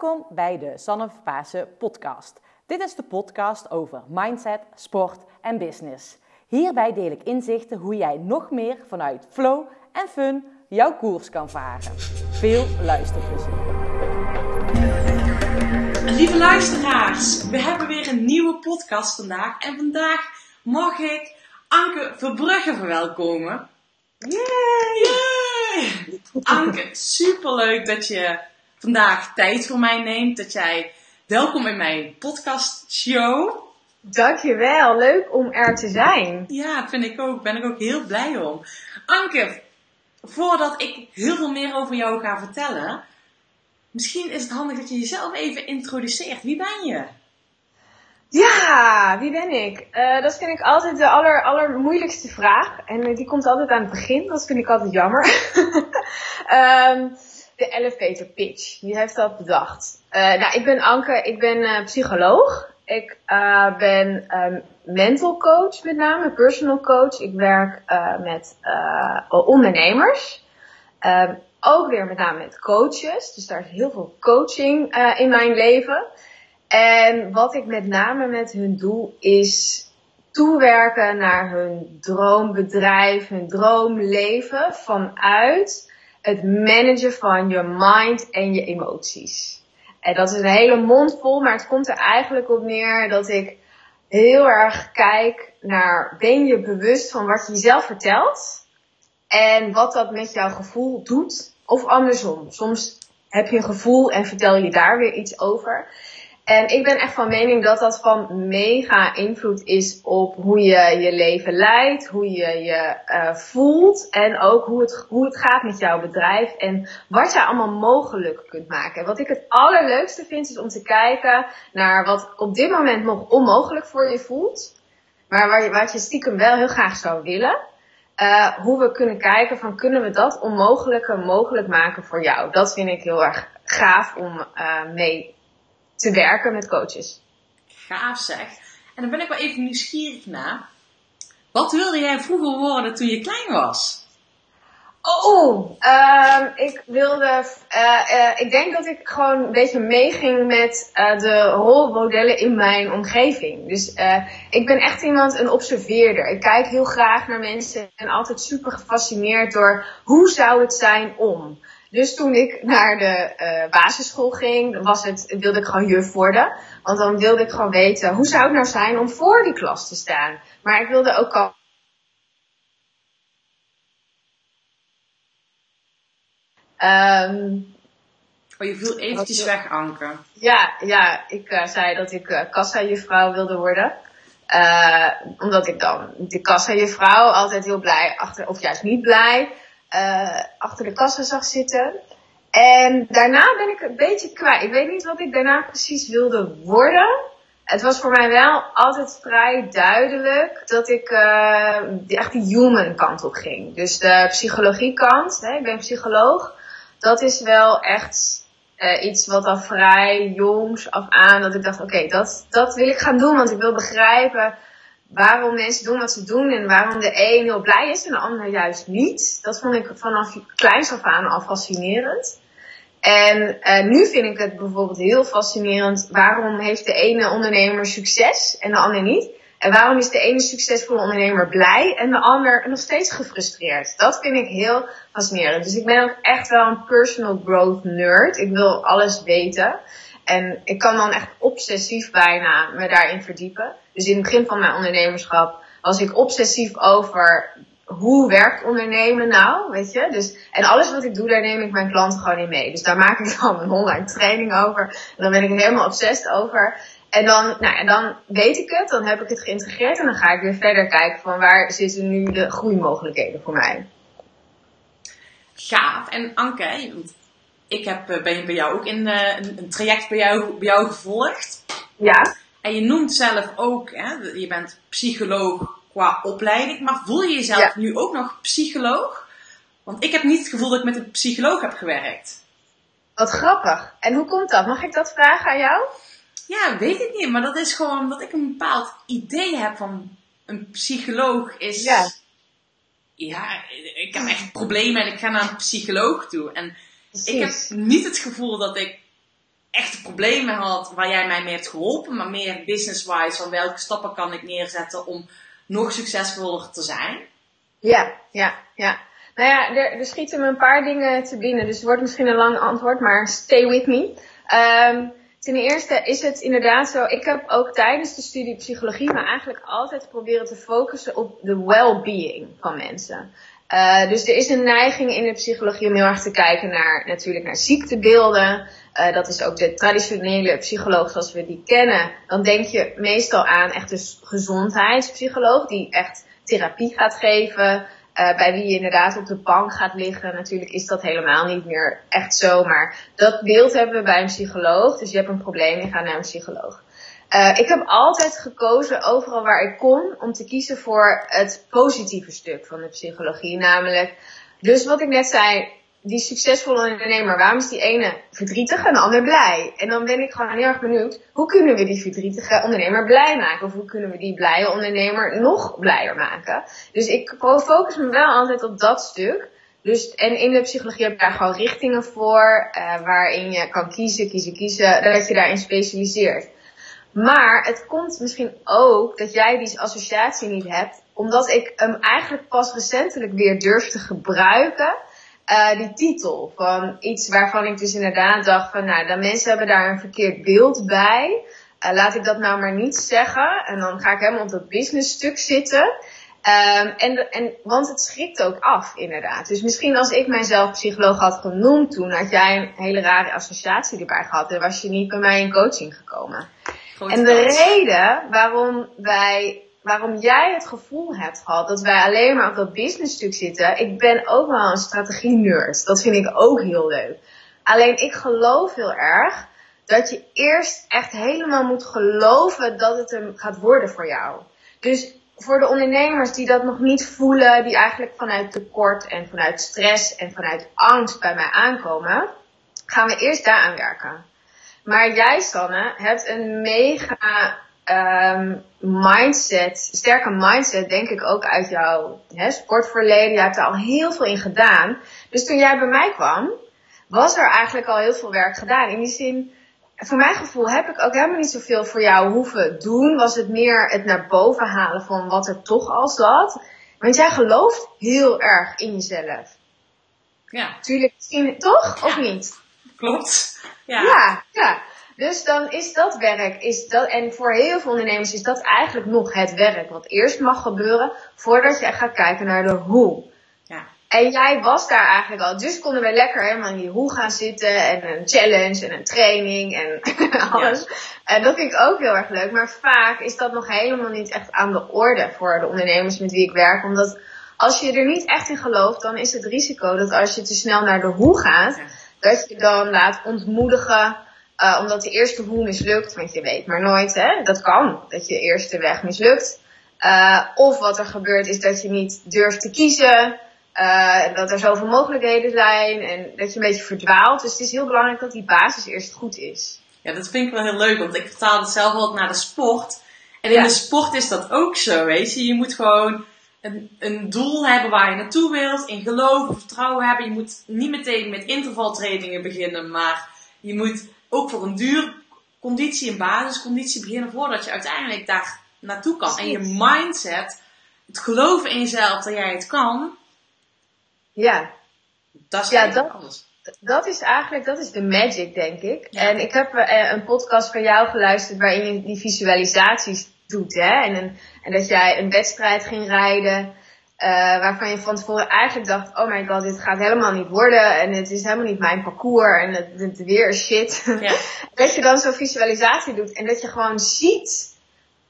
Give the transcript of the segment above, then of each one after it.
Welkom bij de Sanne Pasen podcast. Dit is de podcast over mindset, sport en business. Hierbij deel ik inzichten hoe jij nog meer vanuit flow en fun jouw koers kan varen. Veel luisterplezier. Lieve luisteraars, we hebben weer een nieuwe podcast vandaag. En vandaag mag ik Anke Verbrugge verwelkomen. Yay! Yay! Anke, superleuk dat je vandaag tijd voor mij neemt. Dat jij welkom in mijn podcast show. Dankjewel, leuk om er te zijn. Ja, vind ik ook. Ben ik ook heel blij om. Anke, voordat ik heel veel meer over jou ga vertellen, misschien is het handig dat je jezelf even introduceert. Wie ben je? Ja, wie ben ik? Uh, dat vind ik altijd de aller, allermoeilijkste vraag. En die komt altijd aan het begin. Dat vind ik altijd jammer. um, de elevator pitch. Wie heeft dat bedacht? Uh, nou, ik ben Anke. Ik ben uh, psycholoog. Ik uh, ben um, mental coach met name, personal coach. Ik werk met ondernemers. Um, ook weer met name met coaches. Dus daar is heel veel coaching in mijn leven. En wat ik met name met hun doe is toewerken naar hun droombedrijf, hun droomleven vanuit het managen van je mind en je emoties. En dat is een hele mond vol, maar het komt er eigenlijk op neer dat ik heel erg kijk naar ben je bewust van wat je jezelf vertelt en wat dat met jouw gevoel doet of andersom. Soms heb je een gevoel en vertel je daar weer iets over. En ik ben echt van mening dat dat van mega invloed is op hoe je je leven leidt, hoe je je uh, voelt en ook hoe het, hoe het gaat met jouw bedrijf en wat je allemaal mogelijk kunt maken. En wat ik het allerleukste vind is om te kijken naar wat op dit moment nog onmogelijk voor je voelt, maar wat je stiekem wel heel graag zou willen. Uh, hoe we kunnen kijken van kunnen we dat onmogelijke mogelijk maken voor jou. Dat vind ik heel erg gaaf om uh, mee te werken met coaches. Gaaf zeg. En dan ben ik wel even nieuwsgierig naar. Wat wilde jij vroeger worden toen je klein was? Oh, uh, ik wilde. Uh, uh, ik denk dat ik gewoon een beetje meeging met uh, de rolmodellen in mijn omgeving. Dus ik ben echt iemand, een observeerder. Ik kijk heel graag naar mensen en altijd super gefascineerd door hoe zou het zijn om. Dus toen ik naar de uh, basisschool ging, was het, wilde ik gewoon juf worden. Want dan wilde ik gewoon weten, hoe zou het nou zijn om voor die klas te staan? Maar ik wilde ook al... Um, oh, je viel eventjes weg, Anke. Ja, ja ik uh, zei dat ik uh, kassajuffrouw wilde worden. Omdat ik dan de kassajuffrouw altijd heel blij achter, of juist niet blij, uh, achter de kassa zag zitten. En daarna ben ik een beetje kwijt. Ik weet niet wat ik daarna precies wilde worden. Het was voor mij wel altijd vrij duidelijk dat ik uh, echt die human kant op ging. Dus de psychologie kant, hè, ik ben psycholoog. Dat is wel echt uh, iets wat al vrij jongs af aan, dat ik dacht, oké, dat, dat wil ik gaan doen. Want ik wil begrijpen waarom mensen doen wat ze doen en waarom de een heel blij is en de ander juist niet. Dat vond ik vanaf kleins af aan al fascinerend. En uh, nu vind ik het bijvoorbeeld heel fascinerend. Waarom heeft de ene ondernemer succes en de ander niet? En waarom is de ene succesvolle ondernemer blij en de ander nog steeds gefrustreerd? Dat vind ik heel fascinerend. Dus ik ben ook echt wel een personal growth nerd. Ik wil alles weten. En ik kan dan echt obsessief bijna me daarin verdiepen. Dus in het begin van mijn ondernemerschap was ik obsessief over hoe werkt ondernemen nou, weet je? Dus, en alles wat ik doe, daar neem ik mijn klanten gewoon in mee. Dus daar maak ik dan een online training over. En dan ben ik er helemaal obsessief over. En dan, nou, en dan weet ik het, dan heb ik het geïntegreerd en dan ga ik weer verder kijken van waar zitten nu de groeimogelijkheden voor mij. Gaaf. En Anke, ik heb, eh, ben bij jou ook in uh, een traject bij jou, bij jou gevolgd. Ja. En je noemt zelf ook, hè, je bent psycholoog qua opleiding, maar voel je jezelf ja. nu ook nog psycholoog? Want ik heb niet het gevoel dat ik met een psycholoog heb gewerkt. Wat grappig. En hoe komt dat? Mag ik dat vragen aan jou? Ja, weet ik niet. Maar dat is gewoon dat ik een bepaald idee heb van een psycholoog is... Ja. Ja, ik heb echt problemen en ik ga naar een psycholoog toe. En Precies. ik heb niet het gevoel dat ik echte problemen had waar jij mij mee hebt geholpen, maar meer business-wise van welke stappen kan ik neerzetten om nog succesvoller te zijn? Ja, ja, ja. Nou ja, er, er schieten me een paar dingen te binnen, dus het wordt misschien een lang antwoord, maar stay with me. Um, ten eerste is het inderdaad zo, ik heb ook tijdens de studie psychologie me eigenlijk altijd proberen te focussen op de well-being van mensen. Uh, dus er is een neiging in de psychologie om heel erg te kijken naar natuurlijk naar ziektebeelden. Uh, dat is ook de traditionele psycholoog zoals we die kennen. Dan denk je meestal aan echt een gezondheidspsycholoog die echt therapie gaat geven. Uh, bij wie je inderdaad op de bank gaat liggen. Natuurlijk is dat helemaal niet meer echt zo. Maar dat beeld hebben we bij een psycholoog. Dus je hebt een probleem, je gaat naar een psycholoog. Uh, ik heb altijd gekozen, overal waar ik kon, om te kiezen voor het positieve stuk van de psychologie. Namelijk, dus wat ik net zei, die succesvolle ondernemer, waarom is die ene verdrietig en de ander blij? En dan ben ik gewoon heel erg benieuwd, hoe kunnen we die verdrietige ondernemer blij maken? Of hoe kunnen we die blije ondernemer nog blijer maken? Dus ik focus me wel altijd op dat stuk. Dus, en in de psychologie heb je daar gewoon richtingen voor, uh, waarin je kan kiezen, kiezen, kiezen, dat je daarin specialiseert. Maar het komt misschien ook dat jij die associatie niet hebt, omdat ik hem eigenlijk pas recentelijk weer durf te gebruiken. Uh, die titel van iets waarvan ik dus inderdaad dacht van, nou, de mensen hebben daar een verkeerd beeld bij. Uh, laat ik dat nou maar niet zeggen. En dan ga ik helemaal op dat business stuk zitten. Um, en, en, want het schrikt ook af, inderdaad. Dus misschien als ik mijzelf psycholoog had genoemd toen, had jij een hele rare associatie erbij gehad. En was je niet bij mij in coaching gekomen. en de reden waarom wij waarom jij het gevoel hebt gehad dat wij alleen maar op dat business stuk zitten. Ik ben ook wel een strategie nerd. Dat vind ik ook heel leuk. Alleen ik geloof heel erg dat je eerst echt helemaal moet geloven dat het hem gaat worden voor jou. Dus voor de ondernemers die dat nog niet voelen, die eigenlijk vanuit tekort en vanuit stress en vanuit angst bij mij aankomen, gaan we eerst daaraan werken. Maar jij, Sanne, hebt een mega um, mindset, sterke mindset, denk ik ook uit jouw hè, sportverleden. Je hebt er al heel veel in gedaan. Dus toen jij bij mij kwam, was er eigenlijk al heel veel werk gedaan. In die zin, voor mijn gevoel heb ik ook helemaal niet zoveel voor jou hoeven doen. Was het meer het naar boven halen van wat er toch al zat. Want jij gelooft heel erg in jezelf. Ja. Tuurlijk, misschien toch? Of niet? Klopt. Ja. Ja, ja. Dus dan is dat werk, is dat, en voor heel veel ondernemers is dat eigenlijk nog het werk wat eerst mag gebeuren voordat je gaat kijken naar de hoe. Ja. En jij was daar eigenlijk al, dus konden we lekker helemaal in die hoe gaan zitten en een challenge en een training en alles. Ja. En dat vind ik ook heel erg leuk, maar vaak is dat nog helemaal niet echt aan de orde voor de ondernemers met wie ik werk, omdat als je er niet echt in gelooft, dan is het risico dat als je te snel naar de hoe gaat, ja. dat je dan laat ontmoedigen uh, omdat de eerste hoe mislukt, want je weet maar nooit, hè, dat kan, dat je eerste weg mislukt. Uh, of wat er gebeurt is dat je niet durft te kiezen, uh, dat er zoveel mogelijkheden zijn en dat je een beetje verdwaalt. Dus het is heel belangrijk dat die basis eerst goed is. Ja, dat vind ik wel heel leuk, want ik vertaal het zelf wel naar de sport. En in ja. de sport is dat ook zo, weet je. Je moet gewoon een, een doel hebben waar je naartoe wilt, in geloof, vertrouwen hebben. Je moet niet meteen met intervaltrainingen beginnen, maar je moet ook voor een duur conditie, een basisconditie beginnen voordat je uiteindelijk daar naartoe kan. En je mindset, het geloven in jezelf dat jij het kan. Ja. Dat is ja, dat, alles. Dat is eigenlijk, dat is de magic, denk ik. Ja. En ik heb uh, een podcast van jou geluisterd waarin je die visualisaties doet, hè. En, een, en dat jij een wedstrijd ging rijden. Uh, waarvan je van tevoren eigenlijk dacht, oh my god, dit gaat helemaal niet worden. En het is helemaal niet mijn parcours. En het, het weer is shit. Ja. dat je dan zo'n visualisatie doet. En dat je gewoon ziet,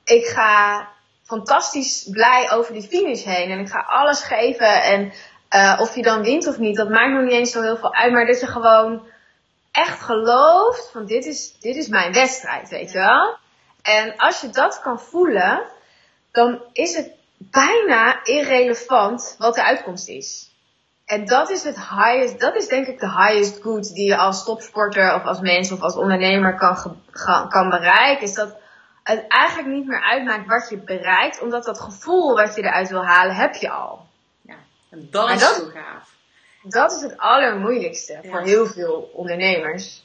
ik ga fantastisch blij over die finish heen. En ik ga alles geven. En uh, of je dan wint of niet, dat maakt nog niet eens zo heel veel uit. Maar dat je gewoon echt gelooft van dit is, dit is mijn wedstrijd, weet je wel. En als je dat kan voelen, dan is het bijna irrelevant wat de uitkomst is. En dat is het highest, dat is denk ik de highest good die je als topsporter of als mens of als ondernemer kan, kan bereiken. Is dat het eigenlijk niet meer uitmaakt wat je bereikt, omdat dat gevoel wat je eruit wil halen, heb je al. Ja, en dat is zo gaaf. Dat is het allermoeilijkste ja. voor heel veel ondernemers.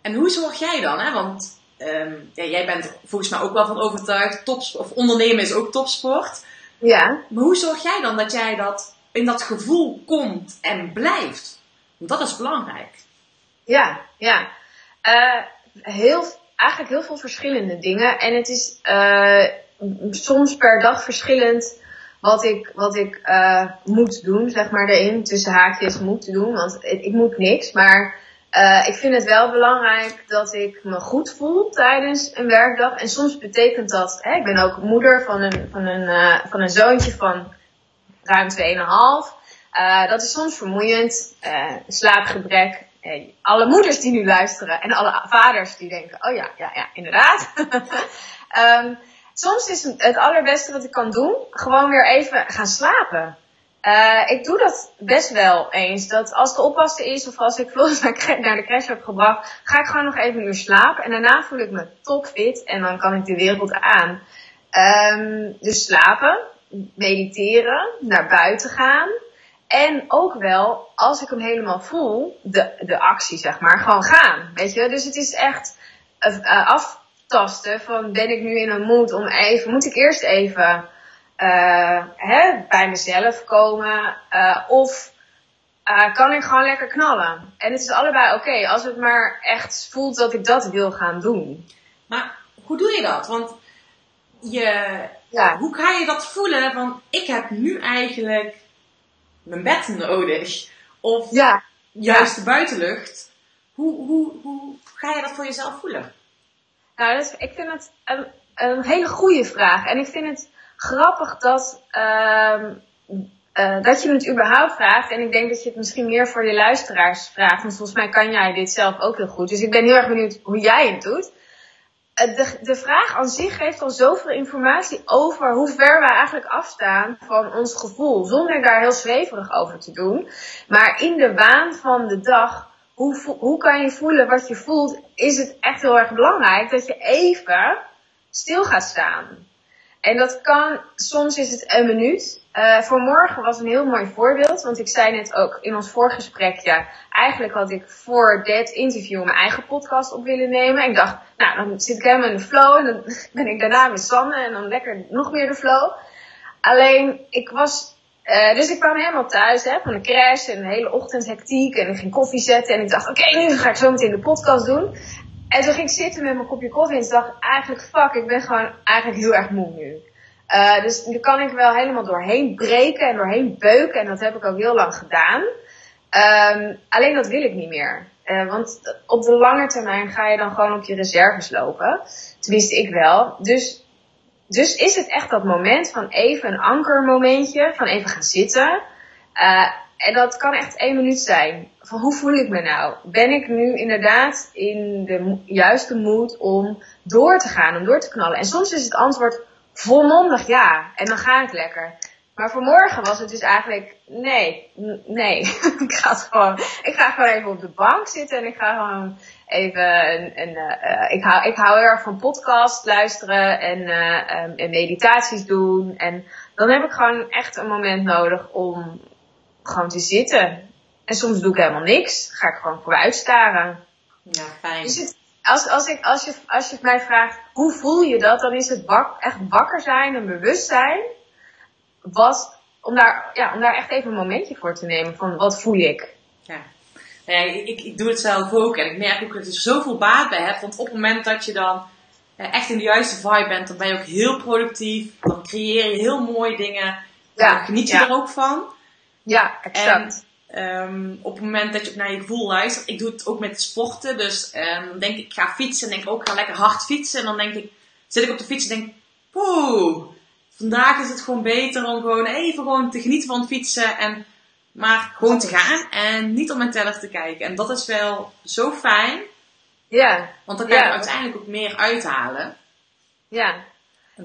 En hoe zorg jij dan? Hè? Want ehm, ja, jij bent volgens mij ook wel van overtuigd, topsport, of ondernemen is ook topsport. Ja. Maar hoe zorg jij dan dat jij dat in dat gevoel komt en blijft? Want dat is belangrijk. Ja, ja. Uh, heel, eigenlijk heel veel verschillende dingen. En het is uh, soms per dag verschillend wat ik, wat ik uh, moet doen, zeg maar, erin. Tussen haakjes moet doen, want ik, ik moet niks. Maar uh, ik vind het wel belangrijk dat ik me goed voel tijdens een werkdag. En soms betekent dat, hè, ik ben ook moeder van een, van een, uh, van een zoontje van ruim 2,5. Uh, dat is soms vermoeiend, slaapgebrek. alle moeders die nu luisteren en alle vaders die denken, oh ja, ja, ja, inderdaad. um, soms is het allerbeste wat ik kan doen, gewoon weer even gaan slapen. Uh, ik doe dat best wel eens. Dat als de oppassen is of als ik veel naar de crash heb gebracht, ga ik gewoon nog even een uur slapen. En daarna voel ik me topfit en dan kan ik de wereld aan. Um, dus slapen, mediteren, naar buiten gaan. En ook wel, als ik hem helemaal voel, de, de actie zeg maar, gewoon gaan. Weet je, dus het is echt uh, aftasten van ben ik nu in een mood om even, moet ik eerst even uh, hè, bij mezelf komen. Uh, of uh, kan ik gewoon lekker knallen. En het is allebei oké, okay, als het maar echt voelt dat ik dat wil gaan doen. Maar hoe doe je dat? Want je, ja. hoe ga je dat voelen van ik heb nu eigenlijk mijn bed nodig? Of ja. juist de buitenlucht. Hoe, hoe, hoe ga je dat voor jezelf voelen? Nou, dus, ik vind het een, een hele goede vraag. En ik vind het grappig dat, uh, uh, dat je het überhaupt vraagt. En ik denk dat je het misschien meer voor je luisteraars vraagt. Want volgens mij kan jij dit zelf ook heel goed. Dus ik ben heel erg benieuwd hoe jij het doet. Uh, de, de vraag aan zich geeft al zoveel informatie over hoe ver wij eigenlijk afstaan van ons gevoel. Zonder daar heel zweverig over te doen. Maar in de waan van de dag hoe, hoe kan je voelen wat je voelt, is het echt heel erg belangrijk dat je even stil gaat staan. En dat kan, soms is het een minuut. Uh, voor morgen was een heel mooi voorbeeld, want ik zei net ook in ons voorgesprek, ja, eigenlijk had ik voor dit interview mijn eigen podcast op willen nemen. En ik dacht, nou, dan zit ik helemaal in de flow en dan ben ik daarna met Sanne en dan lekker nog meer de flow. Alleen, ik was, uh, dus ik kwam helemaal thuis hè, van de crash en een hele ochtend hectiek en ik ging koffie zetten en ik dacht, oké, nu ga ik zo meteen de podcast doen. En toen ging ik zitten met mijn kopje koffie en dacht eigenlijk, fuck, ik ben gewoon eigenlijk heel erg moe nu. Uh, dus daar kan ik wel helemaal doorheen breken en doorheen beuken. En dat heb ik ook heel lang gedaan. Um, alleen dat wil ik niet meer. Uh, want op de lange termijn ga je dan gewoon op je reserves lopen. Tenminste, ik wel. Dus, dus is het echt dat moment van even een ankermomentje. Van even gaan zitten. Uh, en dat kan echt één minuut zijn. Van hoe voel ik me nou? Ben ik nu inderdaad in de juiste moed om door te gaan, om door te knallen? En soms is het antwoord volmondig ja. En dan gaat het lekker. Maar vanmorgen was het dus eigenlijk nee, nee. ik ga gewoon, ik ga gewoon even op de bank zitten en ik ga gewoon even een, een uh, ik hou, ik hou heel erg van podcast luisteren en, uh, um, en meditaties doen. En dan heb ik gewoon echt een moment nodig om gewoon te zitten. En soms doe ik helemaal niks. Ga ik gewoon vooruit staren. Ja, fijn. Dus het, als, als, ik, als, je, als je mij vraagt, hoe voel je dat? Dan is het bak, echt wakker zijn en bewust zijn. Wat, om, daar, ja, om daar echt even een momentje voor te nemen. Van, wat voel ik? Ja. ja ik, ik doe het zelf ook. En ik merk ook dat je er zoveel baat bij hebt. Want op het moment dat je dan echt in de juiste vibe bent, dan ben je ook heel productief. Dan creëer je heel mooie dingen. Ja, dan geniet je er ook van. Ja, exact. En, um, op het moment dat je naar je gevoel luistert, ik doe het ook met sporten, dus um, dan denk ik, ik ga fietsen en denk ik ook, ga lekker hard fietsen. En dan denk ik, zit ik op de fiets en denk, poeh, vandaag is het gewoon beter om gewoon even gewoon te genieten van het fietsen en maar gewoon te gaan en niet op mijn teller te kijken. En dat is wel zo fijn. Ja. Want dan kan je er uiteindelijk ook meer uithalen. Ja.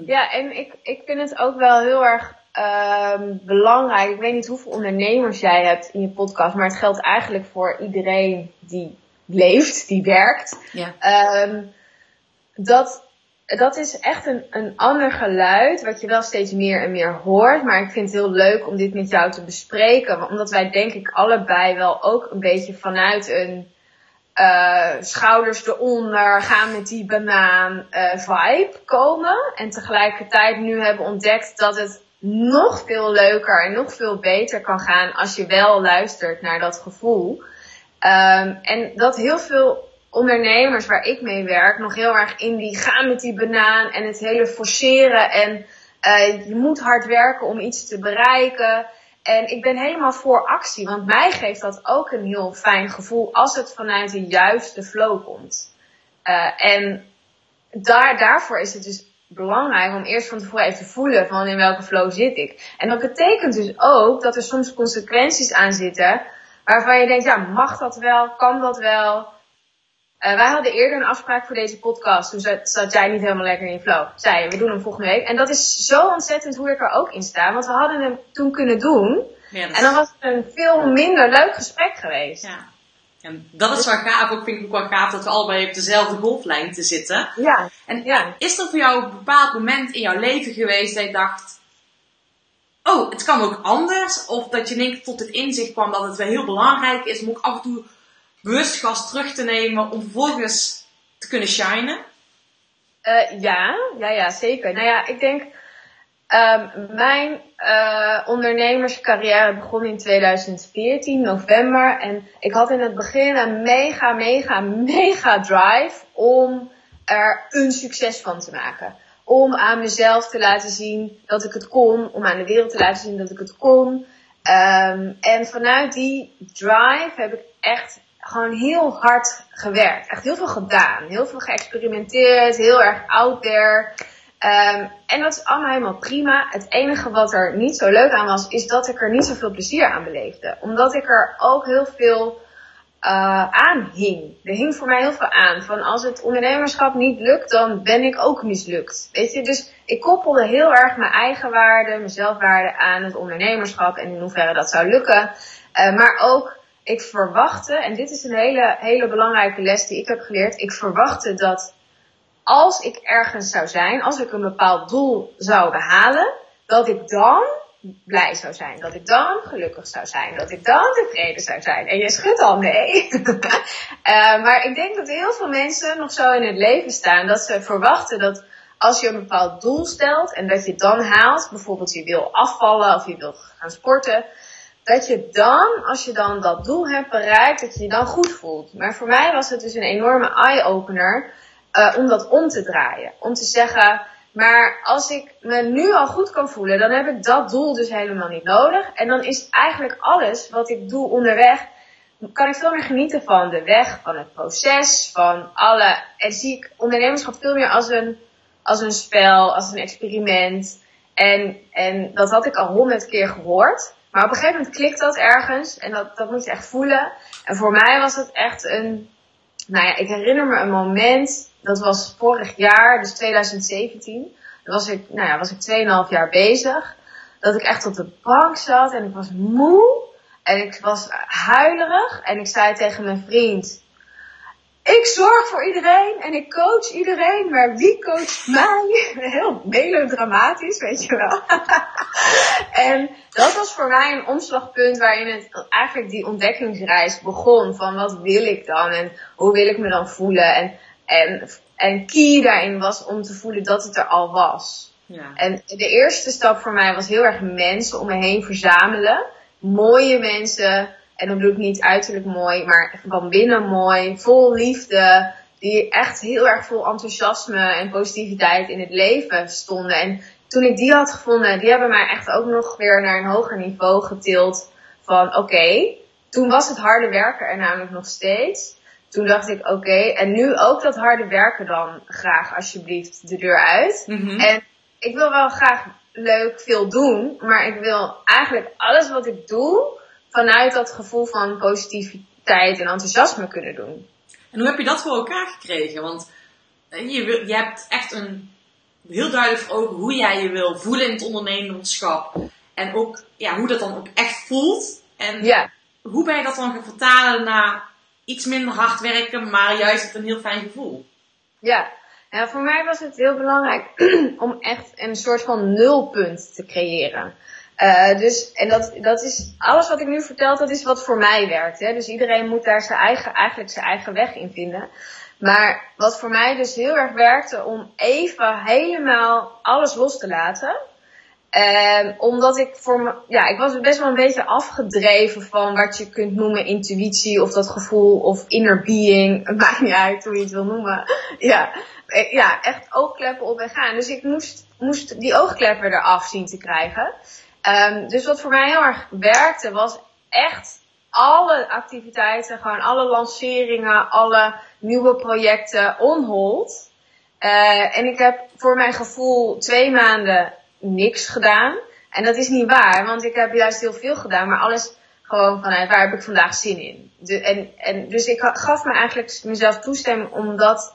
Ja, en ik, ik vind het ook wel heel erg um, belangrijk. Ik weet niet hoeveel ondernemers jij hebt in je podcast, maar het geldt eigenlijk voor iedereen die leeft, die werkt. Ja. Um, dat, dat is echt een, een ander geluid, wat je wel steeds meer en meer hoort. Maar ik vind het heel leuk om dit met jou te bespreken, omdat wij denk ik allebei wel ook een beetje vanuit een uh, schouders eronder, gaan met die banaan uh, vibe komen. En tegelijkertijd nu hebben ontdekt dat het nog veel leuker en nog veel beter kan gaan als je wel luistert naar dat gevoel. Um, en dat heel veel ondernemers waar ik mee werk nog heel erg in die gaan met die banaan en het hele forceren en uh, je moet hard werken om iets te bereiken. En ik ben helemaal voor actie, want mij geeft dat ook een heel fijn gevoel als het vanuit de juiste flow komt. Uh, en daar, daarvoor is het dus belangrijk om eerst van tevoren even te voelen van in welke flow zit ik. En dat betekent dus ook dat er soms consequenties aan zitten waarvan je denkt, ja, mag dat wel? Kan dat wel? Uh, wij hadden eerder een afspraak voor deze podcast. Toen zat, zat, jij niet helemaal lekker in je flow. Zei je, we doen hem volgende week. En dat is zo ontzettend hoe ik er ook in sta. Want we hadden hem toen kunnen doen. Ja, en dan was het een veel minder leuk gesprek geweest. Ja. En dat is wel gaaf. Ook vind ik ook wel gaaf dat we allebei op dezelfde golflijn te zitten. Ja. En ja. is er voor jou een bepaald moment in jouw leven geweest dat je dacht... Oh, het kan ook anders. Of dat je in één keer tot het inzicht kwam dat het wel heel belangrijk is om ook af en toe bewust gas terug te nemen om vervolgens te kunnen shinen? Uh, ja, ja, ja, zeker. Nou ja, ik denk, um, mijn uh, ondernemerscarrière begon in 2014, november. En ik had in het begin een mega, mega, mega drive om er een succes van te maken. Om aan mezelf te laten zien dat ik het kon. Om aan de wereld te laten zien dat ik het kon. Um, en vanuit die drive heb ik echt gewoon heel hard gewerkt. Echt heel veel gedaan. Heel veel geëxperimenteerd. Heel erg out there. Um, en dat is allemaal helemaal prima. Het enige wat er niet zo leuk aan was, is dat ik er niet zoveel plezier aan beleefde. Omdat ik er ook heel veel uh, aan hing. Er hing voor mij heel veel aan. Van als het ondernemerschap niet lukt, dan ben ik ook mislukt. Weet je, dus ik koppelde heel erg mijn eigen waarde, mijn zelfwaarde aan het ondernemerschap en in hoeverre dat zou lukken. Uh, maar ook ik verwachtte, en dit is een hele, hele belangrijke les die ik heb geleerd. Ik verwachtte dat als ik ergens zou zijn, als ik een bepaald doel zou behalen, dat ik dan blij zou zijn. Dat ik dan gelukkig zou zijn. Dat ik dan tevreden zou zijn. En je schudt al nee. uh, maar ik denk dat heel veel mensen nog zo in het leven staan dat ze verwachten dat als je een bepaald doel stelt en dat je het dan haalt, bijvoorbeeld je wil afvallen of je wil gaan sporten, dat je dan, als je dan dat doel hebt bereikt, dat je je dan goed voelt. Maar voor mij was het dus een enorme eye-opener uh, om dat om te draaien. Om te zeggen, maar als ik me nu al goed kan voelen, dan heb ik dat doel dus helemaal niet nodig. En dan is eigenlijk alles wat ik doe onderweg, kan ik veel meer genieten van de weg, van het proces, van alle. En zie ik ondernemerschap veel meer als een, als een spel, als een experiment. En, en dat had ik al honderd keer gehoord. Maar op een gegeven moment klikt dat ergens en dat, dat moet je echt voelen. En voor mij was het echt een, nou ja, ik herinner me een moment, dat was vorig jaar, dus 2017. Dan was ik, nou ja, was ik 2,5 jaar bezig. Dat ik echt op de bank zat en ik was moe. En ik was huilerig. En ik zei tegen mijn vriend, ik zorg voor iedereen en ik coach iedereen, maar wie coacht mij? Heel melodramatisch, weet je wel. en dat was voor mij een omslagpunt waarin eigenlijk die ontdekkingsreis begon. Van wat wil ik dan en hoe wil ik me dan voelen? En, en, en key daarin was om te voelen dat het er al was. Ja. En de eerste stap voor mij was heel erg mensen om me heen verzamelen. Mooie mensen en dan bedoel ik niet uiterlijk mooi, maar van binnen mooi, vol liefde. Die echt heel erg vol enthousiasme en positiviteit in het leven stonden. En toen ik die had gevonden, die hebben mij echt ook nog weer naar een hoger niveau getild. Van oké, okay, toen was het harde werken er namelijk nog steeds. Toen dacht ik oké, en nu ook dat harde werken dan graag alsjeblieft de deur uit. Mm-hmm. En ik wil wel graag leuk veel doen, maar ik wil eigenlijk alles wat ik doe vanuit dat gevoel van positiviteit en enthousiasme kunnen doen. En hoe heb je dat voor elkaar gekregen? Want eh, je, je hebt echt een heel duidelijk voor ogen hoe jij je wil voelen in het ondernemerschap. En ook ja, hoe dat dan ook echt voelt. En ja. hoe ben je dat dan gaan vertalen naar iets minder hard werken, maar juist een heel fijn gevoel? Ja, ja voor mij was het heel belangrijk om echt een soort van nulpunt te creëren. Uh, dus, en dat, dat is, alles wat ik nu vertel, dat is wat voor mij werkt. Hè? Dus iedereen moet daar zijn eigen, eigenlijk zijn eigen weg in vinden. Maar wat voor mij dus heel erg werkte om even helemaal alles los te laten. Um, omdat ik voor ja, ik was best wel een beetje afgedreven van wat je kunt noemen intuïtie of dat gevoel of inner being. Maakt niet uit hoe je het wil noemen. Ja, eh, ja echt oogkleppen op en gaan. Dus ik moest, moest die oogkleppen eraf zien te krijgen. Um, dus wat voor mij heel erg werkte was echt alle activiteiten, gewoon alle lanceringen, alle nieuwe projecten on hold. Uh, en ik heb voor mijn gevoel twee maanden niks gedaan. En dat is niet waar, want ik heb juist heel veel gedaan, maar alles gewoon vanuit waar heb ik vandaag zin in. En, en, dus ik gaf me eigenlijk mezelf toestemming om dat,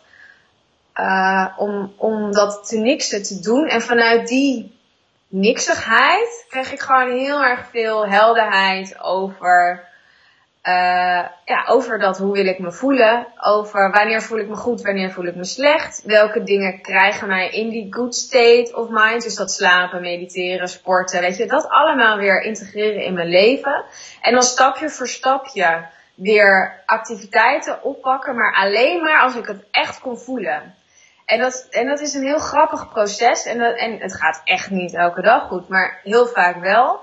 uh, om, om dat te niksen te doen. En vanuit die niksigheid kreeg ik gewoon heel erg veel helderheid over uh, ja, over dat hoe wil ik me voelen, over wanneer voel ik me goed, wanneer voel ik me slecht, welke dingen krijgen mij in die good state of mind, dus dat slapen, mediteren, sporten, weet je, dat allemaal weer integreren in mijn leven. En dan stapje voor stapje weer activiteiten oppakken, maar alleen maar als ik het echt kon voelen. En dat, en dat is een heel grappig proces en, en het gaat echt niet elke dag goed, maar heel vaak wel.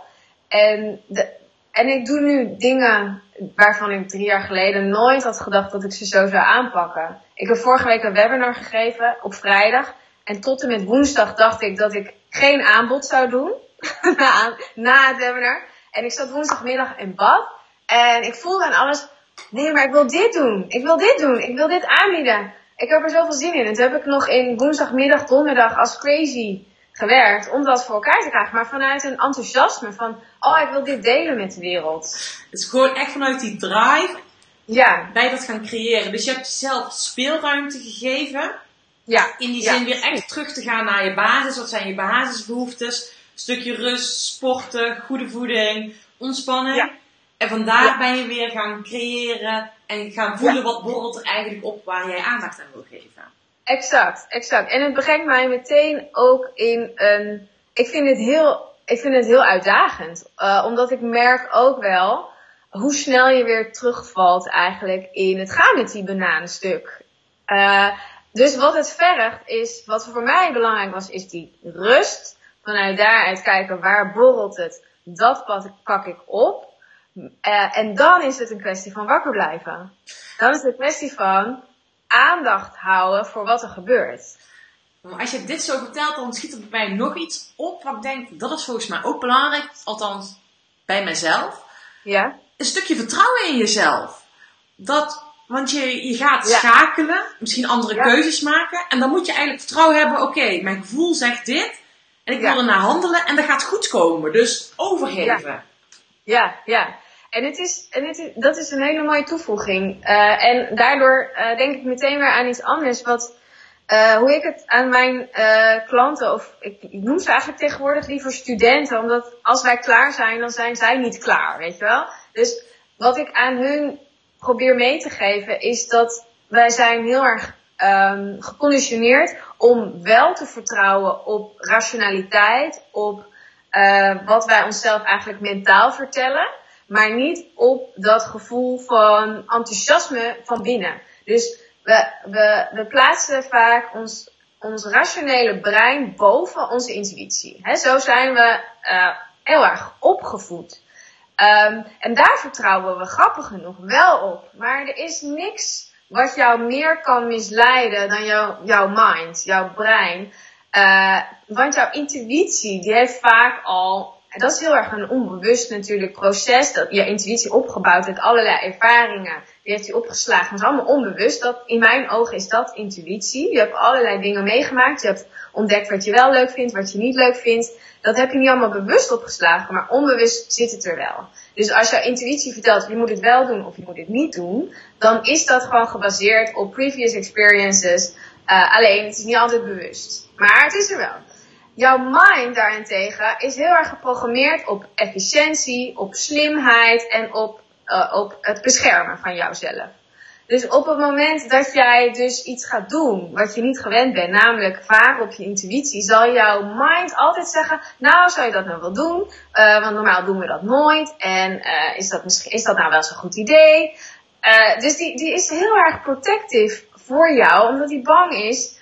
En de, en ik doe nu dingen waarvan ik drie jaar geleden nooit had gedacht dat ik ze zo zou aanpakken. Ik heb vorige week een webinar gegeven op vrijdag. En tot en met woensdag dacht ik dat ik geen aanbod zou doen. na, na het webinar. En ik zat woensdagmiddag in bad. En ik voelde aan alles. Nee, maar ik wil dit doen. Ik wil dit doen. Ik wil dit aanbieden. Ik heb er zoveel zin in. En toen heb ik nog in woensdagmiddag, donderdag als crazy gewerkt om dat voor elkaar te krijgen. Maar vanuit een enthousiasme van, oh, ik wil dit delen met de wereld. Het is gewoon echt vanuit die drive ja. bij dat gaan creëren. Dus je hebt jezelf speelruimte gegeven. Ja. In die zin weer echt terug te gaan naar je basis. Wat zijn je basisbehoeftes? Een stukje rust, sporten, goede voeding, ontspanning. Ja. En vandaar ben je weer gaan creëren en gaan voelen wat borrelt er eigenlijk op waar jij aandacht aan wil geven. Exact, exact. En het brengt mij meteen ook in een. Ik vind het heel, ik vind het heel uitdagend. Uh, omdat ik merk ook wel hoe snel je weer terugvalt eigenlijk in het gaan met die bananenstuk. Uh, dus wat het vergt is, wat voor mij belangrijk was, is die rust. Vanuit daaruit kijken waar borrelt het, dat pak ik op. Uh, en dan is het een kwestie van wakker blijven. Dan is het een kwestie van aandacht houden voor wat er gebeurt. Als je dit zo vertelt, dan schiet er bij mij nog iets op wat ik denk, dat is volgens mij ook belangrijk, althans bij mezelf. Ja. Een stukje vertrouwen in jezelf. Dat, want je, je gaat schakelen, misschien andere keuzes maken, en dan moet je eigenlijk vertrouwen hebben, oké, mijn gevoel zegt dit, en ik wil er naar handelen, en dat gaat goed komen. Dus overgeven. Ja, ja. En, het is, en het is, dat is een hele mooie toevoeging. Uh, en daardoor uh, denk ik meteen weer aan iets anders. Wat, uh, hoe ik het aan mijn klanten, of ik, noem ze eigenlijk tegenwoordig liever studenten, omdat als wij klaar zijn, dan zijn zij niet klaar, weet je wel. Dus wat ik aan hun probeer mee te geven, is dat wij zijn heel erg um, geconditioneerd om wel te vertrouwen op rationaliteit, op wat wij onszelf eigenlijk mentaal vertellen maar niet op dat gevoel van enthousiasme van binnen. Dus we, plaatsen vaak ons, ons rationele brein boven onze intuïtie. Zo zijn we uh, heel erg opgevoed. Um, en daar vertrouwen we grappig genoeg wel op. Maar er is niks wat jou meer kan misleiden dan jou, jouw mind, jouw brein. Uh, want jouw intuïtie, die heeft vaak al en dat is heel erg een onbewust natuurlijk proces. Dat je intuïtie opgebouwd uit allerlei ervaringen. Die heeft hij opgeslagen. Dat is allemaal onbewust. Dat, in mijn ogen is dat intuïtie. Je hebt allerlei dingen meegemaakt. Je hebt ontdekt wat je wel leuk vindt, wat je niet leuk vindt. Dat heb je niet allemaal bewust opgeslagen, maar onbewust zit het er wel. Dus als jouw intuïtie vertelt, je moet het wel doen of je moet het niet doen, dan is dat gewoon gebaseerd op previous experiences. Uh, alleen, het is niet altijd bewust. Maar het is er wel. Jouw mind daarentegen is heel erg geprogrammeerd op efficiëntie, op slimheid en op, uh, op het beschermen van jouzelf. Dus op het moment dat jij dus iets gaat doen wat je niet gewend bent, namelijk varen op je intuïtie, zal jouw mind altijd zeggen, nou zou je dat nou wel doen? Uh, want normaal doen we dat nooit. En uh, is, dat misschien, is dat nou wel zo'n goed idee? Dus die, die is heel erg protective voor jou, omdat hij bang is.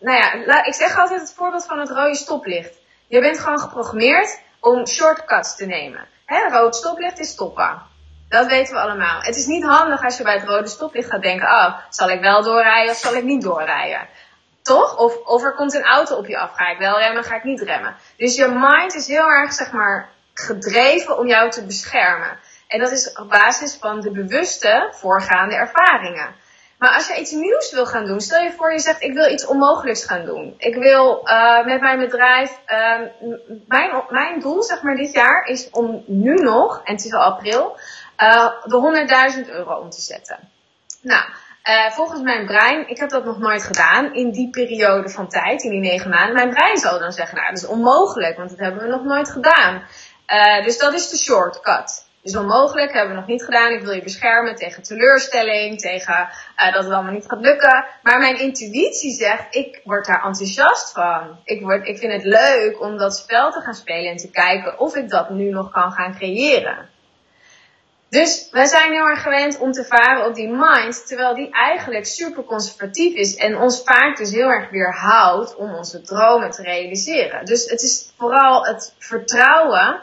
Nou ja, ik zeg altijd het voorbeeld van het rode stoplicht. Je bent gewoon geprogrammeerd om shortcuts te nemen. Hè, rood stoplicht is stoppen. Dat weten we allemaal. Het is niet handig als je bij het rode stoplicht gaat denken: oh, zal ik wel doorrijden of zal ik niet doorrijden? Toch? Of, of er komt een auto op je af. Ga ik wel remmen, ga ik niet remmen? Dus je mind is heel erg, zeg maar, gedreven om jou te beschermen. En dat is op basis van de bewuste voorgaande ervaringen. Maar als je iets nieuws wil gaan doen, stel je voor je zegt ik wil iets onmogelijks gaan doen. Ik wil uh, met mijn bedrijf, uh, mijn, mijn doel zeg maar dit jaar is om nu nog, en het is al april, uh, de 100.000 euro om te zetten. Nou, uh, volgens mijn brein, ik heb dat nog nooit gedaan in die periode van tijd, in die negen maanden. Mijn brein zal dan zeggen, nou dat is onmogelijk, want dat hebben we nog nooit gedaan. Dus dat is de shortcut is onmogelijk, hebben we nog niet gedaan. Ik wil je beschermen tegen teleurstelling, tegen uh, dat het allemaal niet gaat lukken. Maar mijn intuïtie zegt, ik word daar enthousiast van. Ik, word, ik vind het leuk om dat spel te gaan spelen en te kijken of ik dat nu nog kan gaan creëren. Dus wij zijn heel erg gewend om te varen op die mind, terwijl die eigenlijk super conservatief is en ons vaak dus heel erg weerhoudt om onze dromen te realiseren. Dus het is vooral het vertrouwen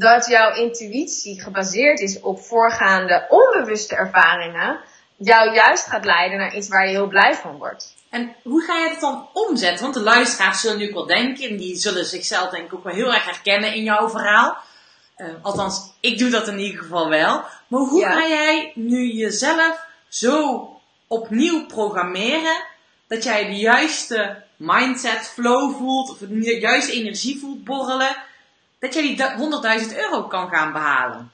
dat jouw intuïtie gebaseerd is op voorgaande onbewuste ervaringen, jou juist gaat leiden naar iets waar je heel blij van wordt. En hoe ga je het dan omzetten? Want de luisteraars zullen nu ook wel denken, en die zullen zichzelf denk ik ook wel heel erg herkennen in jouw verhaal. Uh, althans, ik doe dat in ieder geval wel. Maar hoe ga jij nu jezelf zo opnieuw programmeren dat jij de juiste mindset flow voelt, of de juiste energie voelt borrelen, dat je die 100.000 euro kan gaan behalen.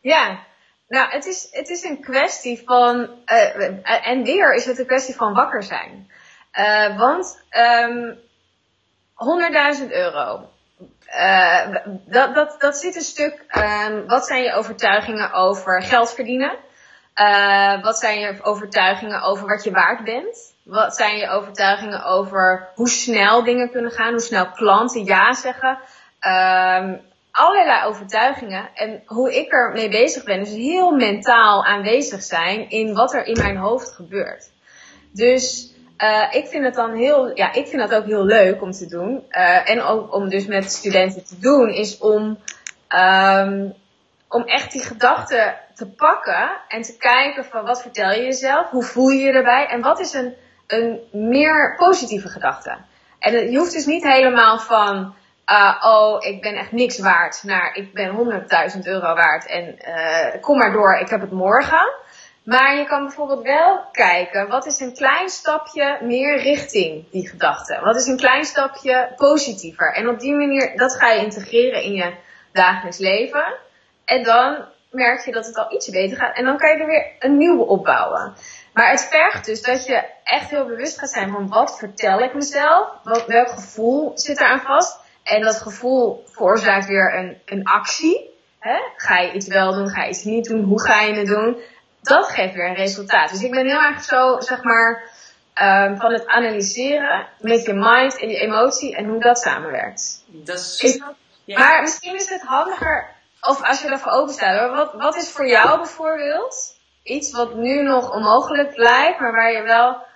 Ja, nou, het is, het is een kwestie van, uh, en weer is het een kwestie van wakker zijn. Uh, want um, ehm, 100.000 euro. Dat, dat, dat zit een stuk, um, wat zijn je overtuigingen over geld verdienen? Wat zijn je overtuigingen over wat je waard bent? Wat zijn je overtuigingen over hoe snel dingen kunnen gaan? Hoe snel klanten ja zeggen? Um, allerlei overtuigingen. En hoe ik er mee bezig ben, is heel mentaal aanwezig zijn in wat er in mijn hoofd gebeurt. Dus uh, ik vind het dan heel, ja, ik vind dat ook heel leuk om te doen. Uh, en ook om dus met studenten te doen, is om, um, om echt die gedachten te pakken en te kijken van wat vertel je jezelf, hoe voel je je erbij en wat is een, een meer positieve gedachte. En je hoeft dus niet helemaal van, uh, oh, ik ben echt niks waard, naar ik ben 100.000 euro waard en uh, kom maar door, ik heb het morgen. Maar je kan bijvoorbeeld wel kijken, wat is een klein stapje meer richting die gedachte? Wat is een klein stapje positiever? En op die manier, dat ga je integreren in je dagelijks leven. En dan merk je dat het al iets beter gaat. En dan kan je er weer een nieuwe opbouwen. Maar het vergt dus dat je echt heel bewust gaat zijn van wat vertel ik mezelf? Wat, welk gevoel zit er aan vast? En dat gevoel veroorzaakt weer een, een actie. Hè? Ga je iets wel doen, ga je iets niet doen, hoe ga je het doen? Dat geeft weer een resultaat. Dus ik ben heel erg zo, zeg maar, um, van het analyseren met je mind en je emotie en hoe dat samenwerkt. Dat is... ja. Maar misschien is het handiger, of als je ervoor open staat, wat, wat is voor jou bijvoorbeeld iets wat nu nog onmogelijk lijkt, maar waar je wel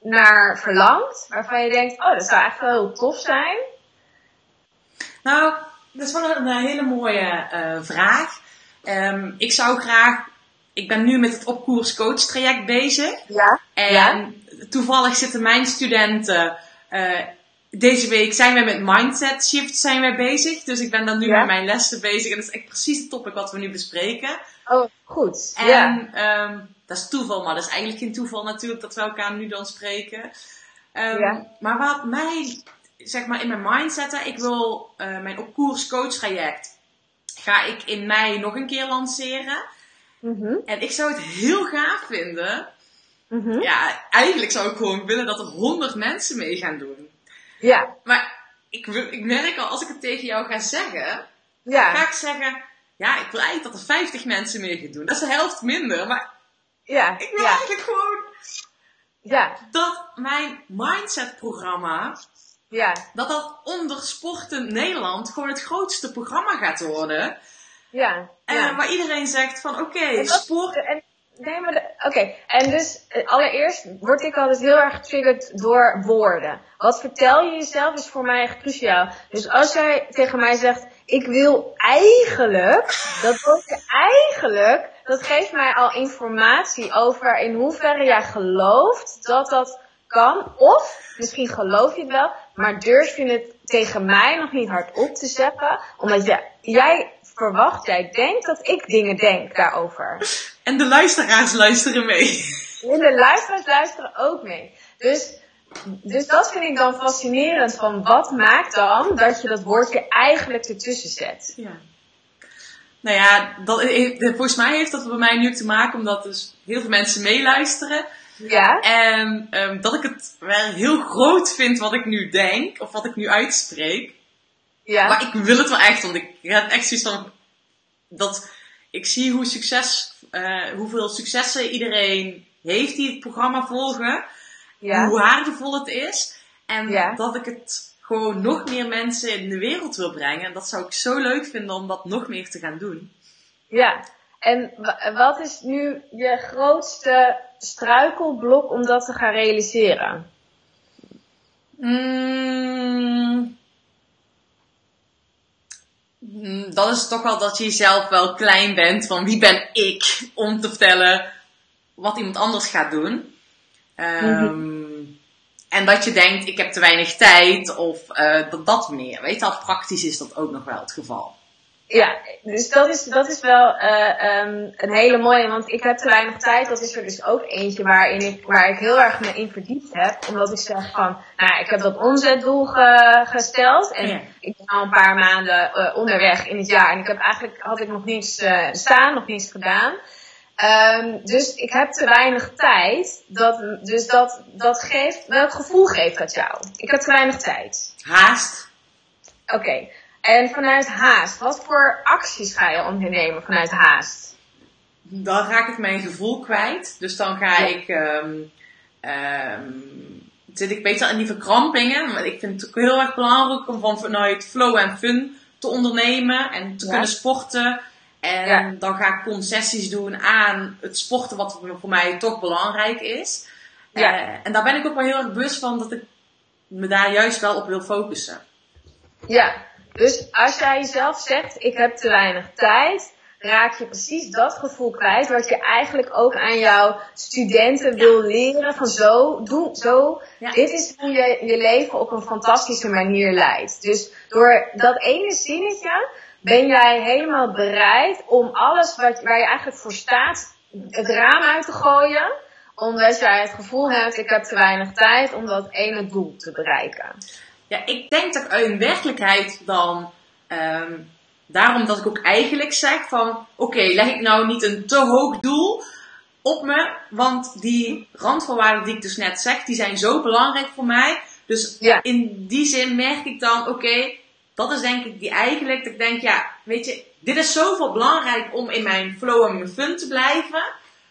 naar verlangt, waarvan je denkt, oh, dat zou echt wel heel tof zijn. Nou, dat is wel een, hele mooie uh, vraag. Um, ik zou graag, ik ben nu met het opkoers coach traject bezig. Ja. En ja. toevallig zitten mijn studenten, uh, deze week zijn we met mindset shift zijn wij bezig. Dus ik ben dan nu ja. met mijn lessen bezig. En dat is echt precies het topic wat we nu bespreken. Oh, goed. En ja. um, dat is toeval, maar dat is eigenlijk geen toeval natuurlijk dat we elkaar nu dan spreken. Um, ja. Maar wat mij zeg maar in mijn mind zetten. Ik wil uh, mijn op koers coach traject ga ik in mei nog een keer lanceren. Mm -hmm. En ik zou het heel gaaf vinden. Mm -hmm. Ja, eigenlijk zou ik gewoon willen dat er 100 mensen mee gaan doen. Ja. Maar ik, ik merk al, als ik het tegen jou ga zeggen, ja. ga ik zeggen, ja, ik wil eigenlijk dat er 50 mensen mee gaan doen. Dat is de helft minder, maar Ja, Ik wil ja, eigenlijk gewoon ja, dat mijn mindset-programma, ja, dat dat onder Sporten Nederland gewoon het grootste programma gaat worden. ja. En ja. waar iedereen zegt van, oké, wat- sport... En, nee, maar oké. En dus eh, allereerst word ik altijd heel erg getriggerd door woorden. Wat vertel je jezelf is voor mij echt cruciaal. Dus als jij tegen mij zegt, ik wil eigenlijk, dat woordje eigenlijk, dat geeft mij al informatie over in hoeverre jij gelooft dat dat kan. Of misschien geloof je het wel, maar durf je het tegen mij nog niet hardop te zeggen, omdat je, jij verwacht, jij denkt dat ik dingen denk daarover. En de luisteraars luisteren mee. En de luisteraars luisteren ook mee. Dus, dus dat vind ik dan fascinerend. Van wat maakt dan dat je dat woordje eigenlijk ertussen zet? Ja. Nou ja, dat, heeft- volgens mij heeft dat bij mij nu te maken omdat dus heel veel mensen meeluisteren. Ja? En ehm, dat ik het wel heel groot vind wat ik nu denk, of wat ik nu uitspreek. Ja? Maar ik wil het wel echt, want ik heb echt zoiets van dat ik zie hoe succes, eh, hoeveel successen iedereen heeft die het programma volgen. Ja? Hoe waardevol het is. En Ja. dat ik het gewoon nog meer mensen in de wereld wil brengen. En dat zou ik zo leuk vinden om dat nog meer te gaan doen. Ja. En wa- wat is nu je grootste struikelblok om dat te gaan realiseren? Mm. Mm, Dat is toch wel dat je jezelf wel klein bent van wie ben ik om te vertellen wat iemand anders gaat doen. Ehm, En dat je denkt ik heb te weinig tijd of eh, dat, dat meer. Weet je, al praktisch is dat ook nog wel het geval. Ja, dus dat is, dat is wel eh, ehm, een hele mooie, want ik heb te weinig tijd. Dat is er dus ook eentje waarin ik, waar ik heel erg me in verdiept heb. Omdat ik zeg van, nou ik heb dat omzetdoel ge- gesteld. En Ja. ik ben al een paar maanden eh, onderweg in het jaar. En ik heb eigenlijk, had ik nog niets eh, staan, nog niets gedaan. Ehm, dus ik heb te weinig tijd. Dat, dus dat, dat geeft, welk gevoel geeft dat jou? Ik heb te weinig tijd. Haast. Oké. En vanuit haast, wat voor acties ga je ondernemen vanuit haast? Dan raak ik mijn gevoel kwijt. Dus dan ga Ja. ik. ehm, ehm, zit ik beter in die verkrampingen. Maar ik vind het ook heel erg belangrijk om van vanuit flow en fun te ondernemen en te Ja. kunnen sporten. En Ja. dan ga ik concessies doen aan het sporten, wat voor voor mij toch belangrijk is. Ja. Eh, en daar ben ik ook wel heel erg bewust van dat ik me daar juist wel op wil focussen. Ja, dus als jij jezelf zegt, ik heb te weinig tijd, raak je precies dat gevoel kwijt wat je eigenlijk ook aan jouw studenten wil leren van zo, doe, zo, Ja. dit is hoe je je leven op een fantastische manier leidt. Dus door dat ene zinnetje ben jij helemaal bereid om alles wat, waar je eigenlijk voor staat, het raam uit te gooien. Omdat jij het gevoel hebt, ik heb te weinig tijd om dat ene doel te bereiken. Ja, ik denk dat in werkelijkheid dan, ehm, daarom dat ik ook eigenlijk zeg van, oké, leg ik nou niet een te hoog doel op me, want die randvoorwaarden die ik dus net zeg, die zijn zo belangrijk voor mij. Dus Ja. in die zin merk ik dan, oké, dat is denk ik die eigenlijk, dat ik denk, ja, weet je, dit is zoveel belangrijk om in mijn flow en mijn fun te blijven.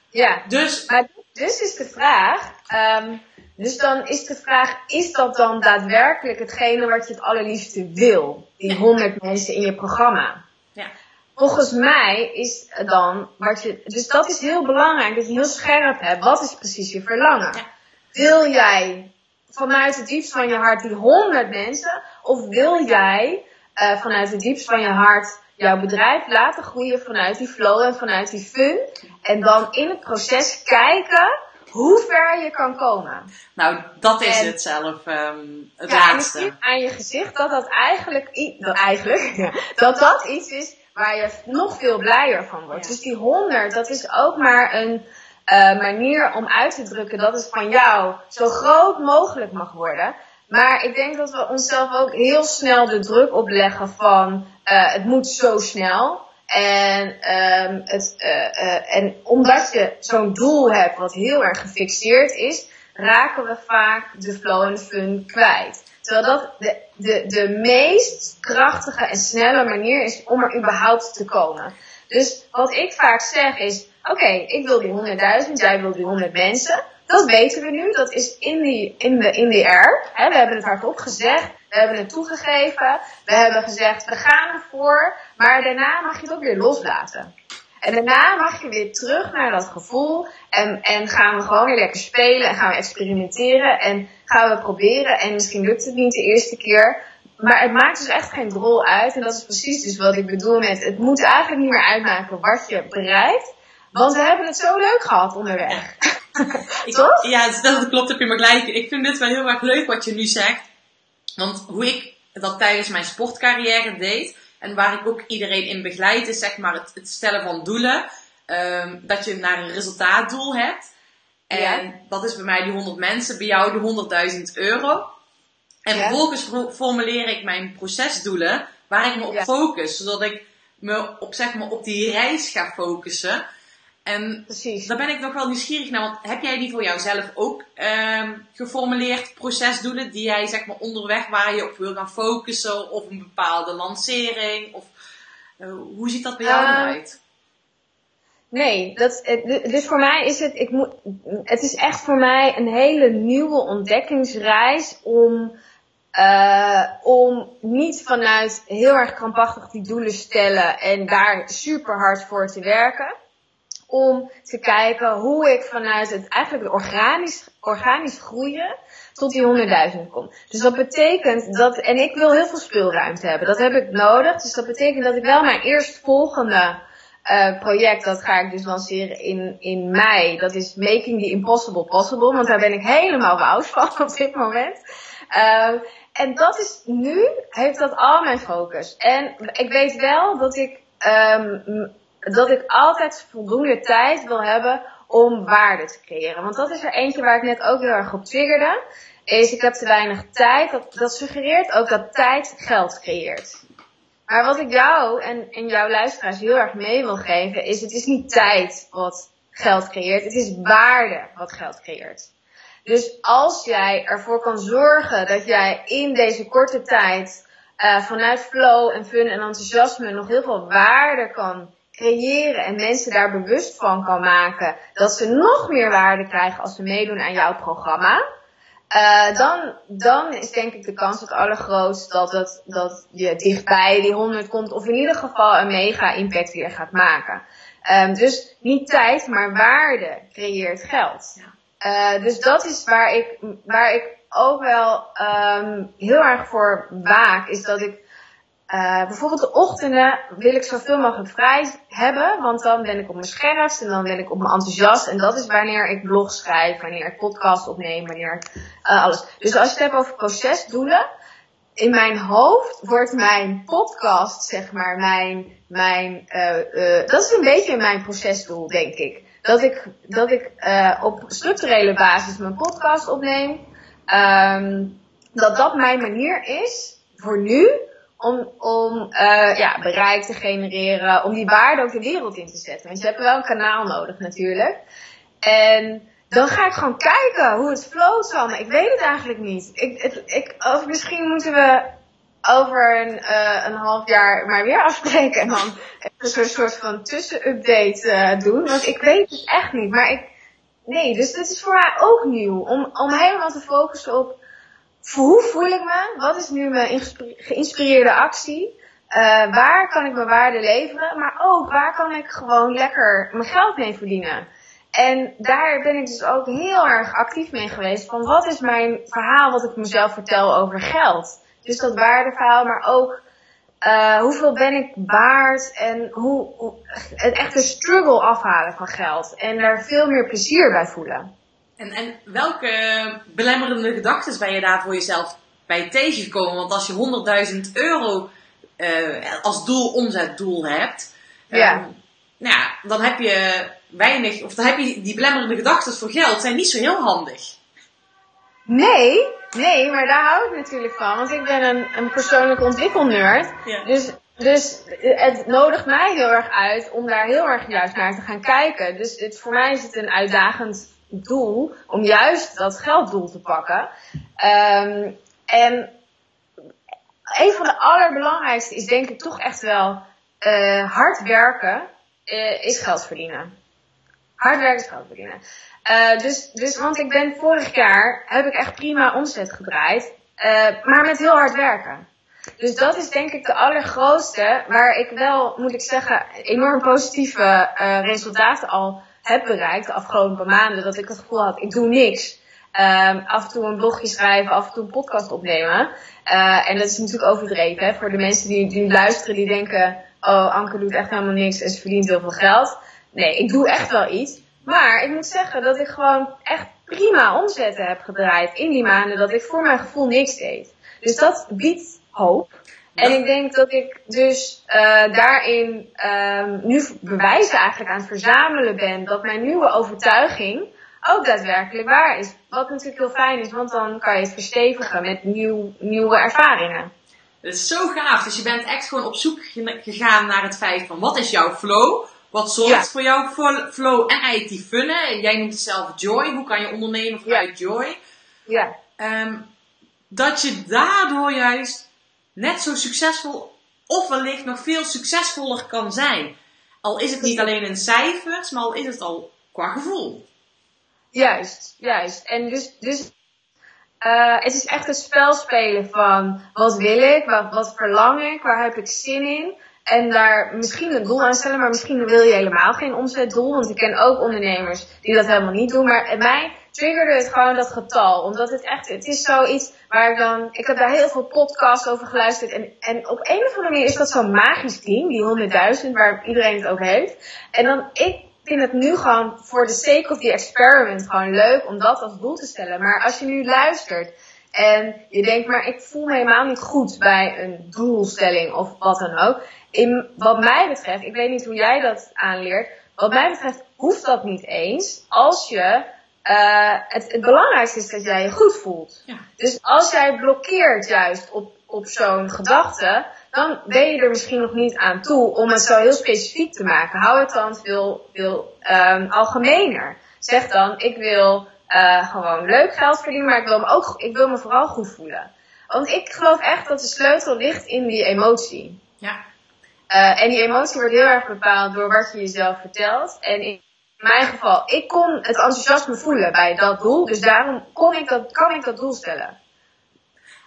Ja, Dus, Maar dus is de vraag, ehm, dus dan is de vraag, is dat dan daadwerkelijk hetgene wat je het allerliefste wil? Die 100 mensen in je programma. ja. Volgens mij is dan wat je, dus dat is heel belangrijk, dat je heel scherp hebt. Wat is precies je verlangen? Ja. Wil jij vanuit het diepst van je hart die 100 mensen, of wil jij eh, vanuit het diepst van je hart jouw bedrijf laten groeien vanuit die flow en vanuit die fun? En dan in het proces kijken hoe ver je kan komen. Nou, dat is En- het zelf, ehm, het Ja, en je laatste. ziet aan je gezicht dat dat eigenlijk, dat, eigenlijk ja, dat dat iets is waar je nog veel blijer van wordt. Ja. Dus die 100, dat is ook maar een eh, manier om uit te drukken dat het van jou zo groot mogelijk mag worden. Maar ik denk dat we onszelf ook heel snel de druk opleggen van eh, het moet zo snel. En, ehm, het, eh, eh, en omdat je zo'n doel hebt wat heel erg gefixeerd is, raken we vaak de flow en fun kwijt. Terwijl dat de, de, de meest krachtige en snelle manier is om er überhaupt te komen. Dus wat ik vaak zeg is, oké, ik wil die 100.000, jij wil die 100 mensen. Dat weten we nu, dat is in die, in de, in die air. We hebben het hardop gezegd, we hebben het toegegeven, we hebben gezegd, we gaan ervoor, maar daarna mag je het ook weer loslaten. En daarna mag je weer terug naar dat gevoel en, en gaan we gewoon weer lekker spelen en gaan we experimenteren en gaan we proberen en misschien lukt het niet de eerste keer, maar het maakt dus echt geen rol uit. En dat is precies dus wat ik bedoel met, het moet eigenlijk niet meer uitmaken wat je bereikt. Want we hebben het zo leuk gehad onderweg. Ik, ja, dat klopt, heb je maar gelijk. Ik vind dit wel heel erg leuk wat je nu zegt. Want hoe ik dat tijdens mijn sportcarrière deed, en waar ik ook iedereen in begeleid, is zeg maar het, het stellen van doelen. Um, dat je naar een resultaatdoel hebt. En ja. dat is bij mij die 100 mensen, bij jou de 100.000 euro. En vervolgens formuleer ik mijn procesdoelen waar ik me op focus. Zodat ik me op, zeg maar, op die reis ga focussen. En Precies. daar ben ik nog wel nieuwsgierig naar. Want heb jij die voor jouzelf ook um, geformuleerd, procesdoelen, die jij zeg maar onderweg waar je op wil gaan focussen, of een bepaalde lancering? Of uh, hoe ziet dat bij jou uh, uit? Nee, dat, dus voor mij is het, ik moet, het is echt voor mij een hele nieuwe ontdekkingsreis om uh, om niet vanuit heel erg krampachtig die doelen stellen en daar super hard voor te werken. Om te kijken hoe ik vanuit het eigenlijk organisch, organisch groeien tot die 100.000 kom. Dus dat betekent dat, en ik wil heel veel speelruimte hebben. Dat heb ik nodig. Dus dat betekent dat ik wel mijn eerstvolgende uh, project, dat ga ik dus lanceren in, in mei. Dat is Making the Impossible Possible. Want daar ben ik helemaal wauw van op dit moment. Uh, en dat is nu, heeft dat al mijn focus. En ik weet wel dat ik, um, dat ik altijd voldoende tijd wil hebben om waarde te creëren. Want dat is er eentje waar ik net ook heel erg op triggerde. Is ik heb te weinig tijd. Dat, suggereert ook dat tijd geld creëert. Maar wat ik jou en, jouw luisteraars heel erg mee wil geven, is het is niet tijd wat geld creëert. Het is waarde wat geld creëert. Dus als jij ervoor kan zorgen dat jij in deze korte tijd uh, vanuit flow en fun en enthousiasme nog heel veel waarde kan creëren en mensen daar bewust van kan maken dat ze nog meer waarde krijgen als ze meedoen aan jouw programma. Uh, dan, dan is denk ik de kans het allergrootst dat, het, dat je dichtbij die 100 komt of in ieder geval een mega impact weer gaat maken. Um, dus niet tijd, maar waarde creëert geld. Uh, dus dat is waar ik, waar ik ook wel um, heel erg voor waak. Is dat ik uh, bijvoorbeeld de ochtenden wil ik zoveel mogelijk vrij hebben. Want dan ben ik op mijn scherpst en dan ben ik op mijn enthousiast. En dat is wanneer ik blog schrijf, wanneer ik podcast opneem, wanneer uh, alles. Dus als je het hebt over procesdoelen. In mijn hoofd wordt mijn podcast, zeg maar, mijn, mijn, uh, dat is een beetje mijn procesdoel, denk ik dat ik, dat ik op structurele basis mijn podcast opneem. Um, dat dat mijn manier is voor nu om, om uh, ja, bereik te genereren, om die waarde ook de wereld in te zetten. Want je hebt wel een kanaal nodig natuurlijk. En dan ga ik gewoon kijken hoe het float van. Ik weet het eigenlijk niet. Ik, het, ik, of misschien moeten we over een, uh, een half jaar maar weer afspreken. En dan een soort van tussenupdate uh, doen. Want ik weet het echt niet. Maar ik, nee, dus dit is voor mij ook nieuw. Om, om helemaal te focussen op hoe voel ik me? Wat is nu mijn geïnspireerde actie? Uh, waar kan ik mijn waarde leveren? Maar ook waar kan ik gewoon lekker mijn geld mee verdienen? En daar ben ik dus ook heel erg actief mee geweest. Van wat is mijn verhaal wat ik mezelf vertel over geld? Dus dat waardeverhaal, maar ook uh, hoeveel ben ik waard en hoe, hoe een echte struggle afhalen van geld. En daar veel meer plezier bij voelen. En, en welke belemmerende gedachten ben je daar voor jezelf bij tegengekomen? Want als je 100.000 euro uh, als doel, omzetdoel hebt, ja. Um, nou ja, dan heb je weinig, of dan heb je die belemmerende gedachten voor geld, zijn niet zo heel handig. Nee, nee, maar daar hou ik natuurlijk van. Want ik ben een, een persoonlijke ontwikkelnerd. Ja. Dus, dus het nodigt mij heel erg uit om daar heel erg juist naar te gaan kijken. Dus het, voor mij is het een uitdagend doel om juist dat gelddoel te pakken. Um, en een van de allerbelangrijkste is denk ik toch echt wel uh, hard werken uh, is geld verdienen. Hard werken is geld verdienen. Uh, dus, dus, want ik ben vorig jaar, heb ik echt prima omzet gedraaid. Maar met heel hard werken. Dus dat is denk ik de allergrootste, waar ik wel, moet ik zeggen, enorm positieve resultaten al heb bereikt de afgelopen maanden. Dat ik het gevoel had, ik doe niks. Um, af en toe een blogje schrijven, af en toe een podcast opnemen. Uh, en dat is natuurlijk overdreven. Hè? Voor de mensen die, die luisteren, die denken, oh, Anke doet echt helemaal niks en ze verdient heel veel geld. Nee, ik doe echt wel iets. Maar ik moet zeggen dat ik gewoon echt prima omzetten heb gedraaid in die maanden dat ik voor mijn gevoel niks deed. Dus dat biedt hoop. En ik denk dat ik dus uh, daarin um, nu bewijzen eigenlijk aan het verzamelen ben dat mijn nieuwe overtuiging ook daadwerkelijk waar is. Wat natuurlijk heel fijn is, want dan kan je het verstevigen met nieuw, nieuwe ervaringen. Dat is zo gaaf. Dus je bent echt gewoon op zoek gegaan naar het feit van wat is jouw flow? Wat zorgt voor jouw flow en eigenlijk die funnen? Jij noemt het zelf joy. Hoe kan je ondernemen vanuit joy? Ja. Um, dat je daardoor juist net zo succesvol of wellicht nog veel succesvoller kan zijn. Al is het niet alleen in cijfers, maar al is het al qua gevoel. Juist, juist. En dus, dus uh, het is echt een spel spelen van wat wil ik, wat, wat verlang ik, waar heb ik zin in. En daar misschien een doel aan stellen, maar misschien wil je helemaal geen omzetdoel. Want ik ken ook ondernemers die dat helemaal niet doen. Maar mij triggerde het gewoon dat getal. Omdat het echt, het is zoiets waar ik dan, ik heb daar heel veel podcasts over geluisterd. En, en op een of andere manier is dat zo'n magisch ding, die 100.000, waar iedereen het over heeft. En dan, ik vind het nu gewoon voor the sake of the experiment gewoon leuk om dat als doel te stellen. Maar als je nu luistert en je denkt, maar ik voel me helemaal niet goed bij een doelstelling of wat dan ook. In, wat mij betreft, ik weet niet hoe jij dat aanleert, wat mij betreft hoeft dat niet eens als je uh, het, het, belangrijkste is dat jij je goed voelt. Ja. Dus als jij blokkeert juist op, op zo'n gedachte, dan ben je er misschien nog niet aan toe om het zo heel specifiek te maken. Hou het dan veel, veel um, algemener. Zeg dan, ik wil uh, gewoon leuk geld verdienen, maar ik wil, me ook, ik wil me vooral goed voelen. Want ik geloof echt dat de sleutel ligt in die emotie. Ja. Uh, en die emotie wordt heel erg bepaald door wat je jezelf vertelt. En in mijn geval, ik kon het enthousiasme voelen bij dat doel. Dus daarom kon ik dat, kan ik dat doel stellen.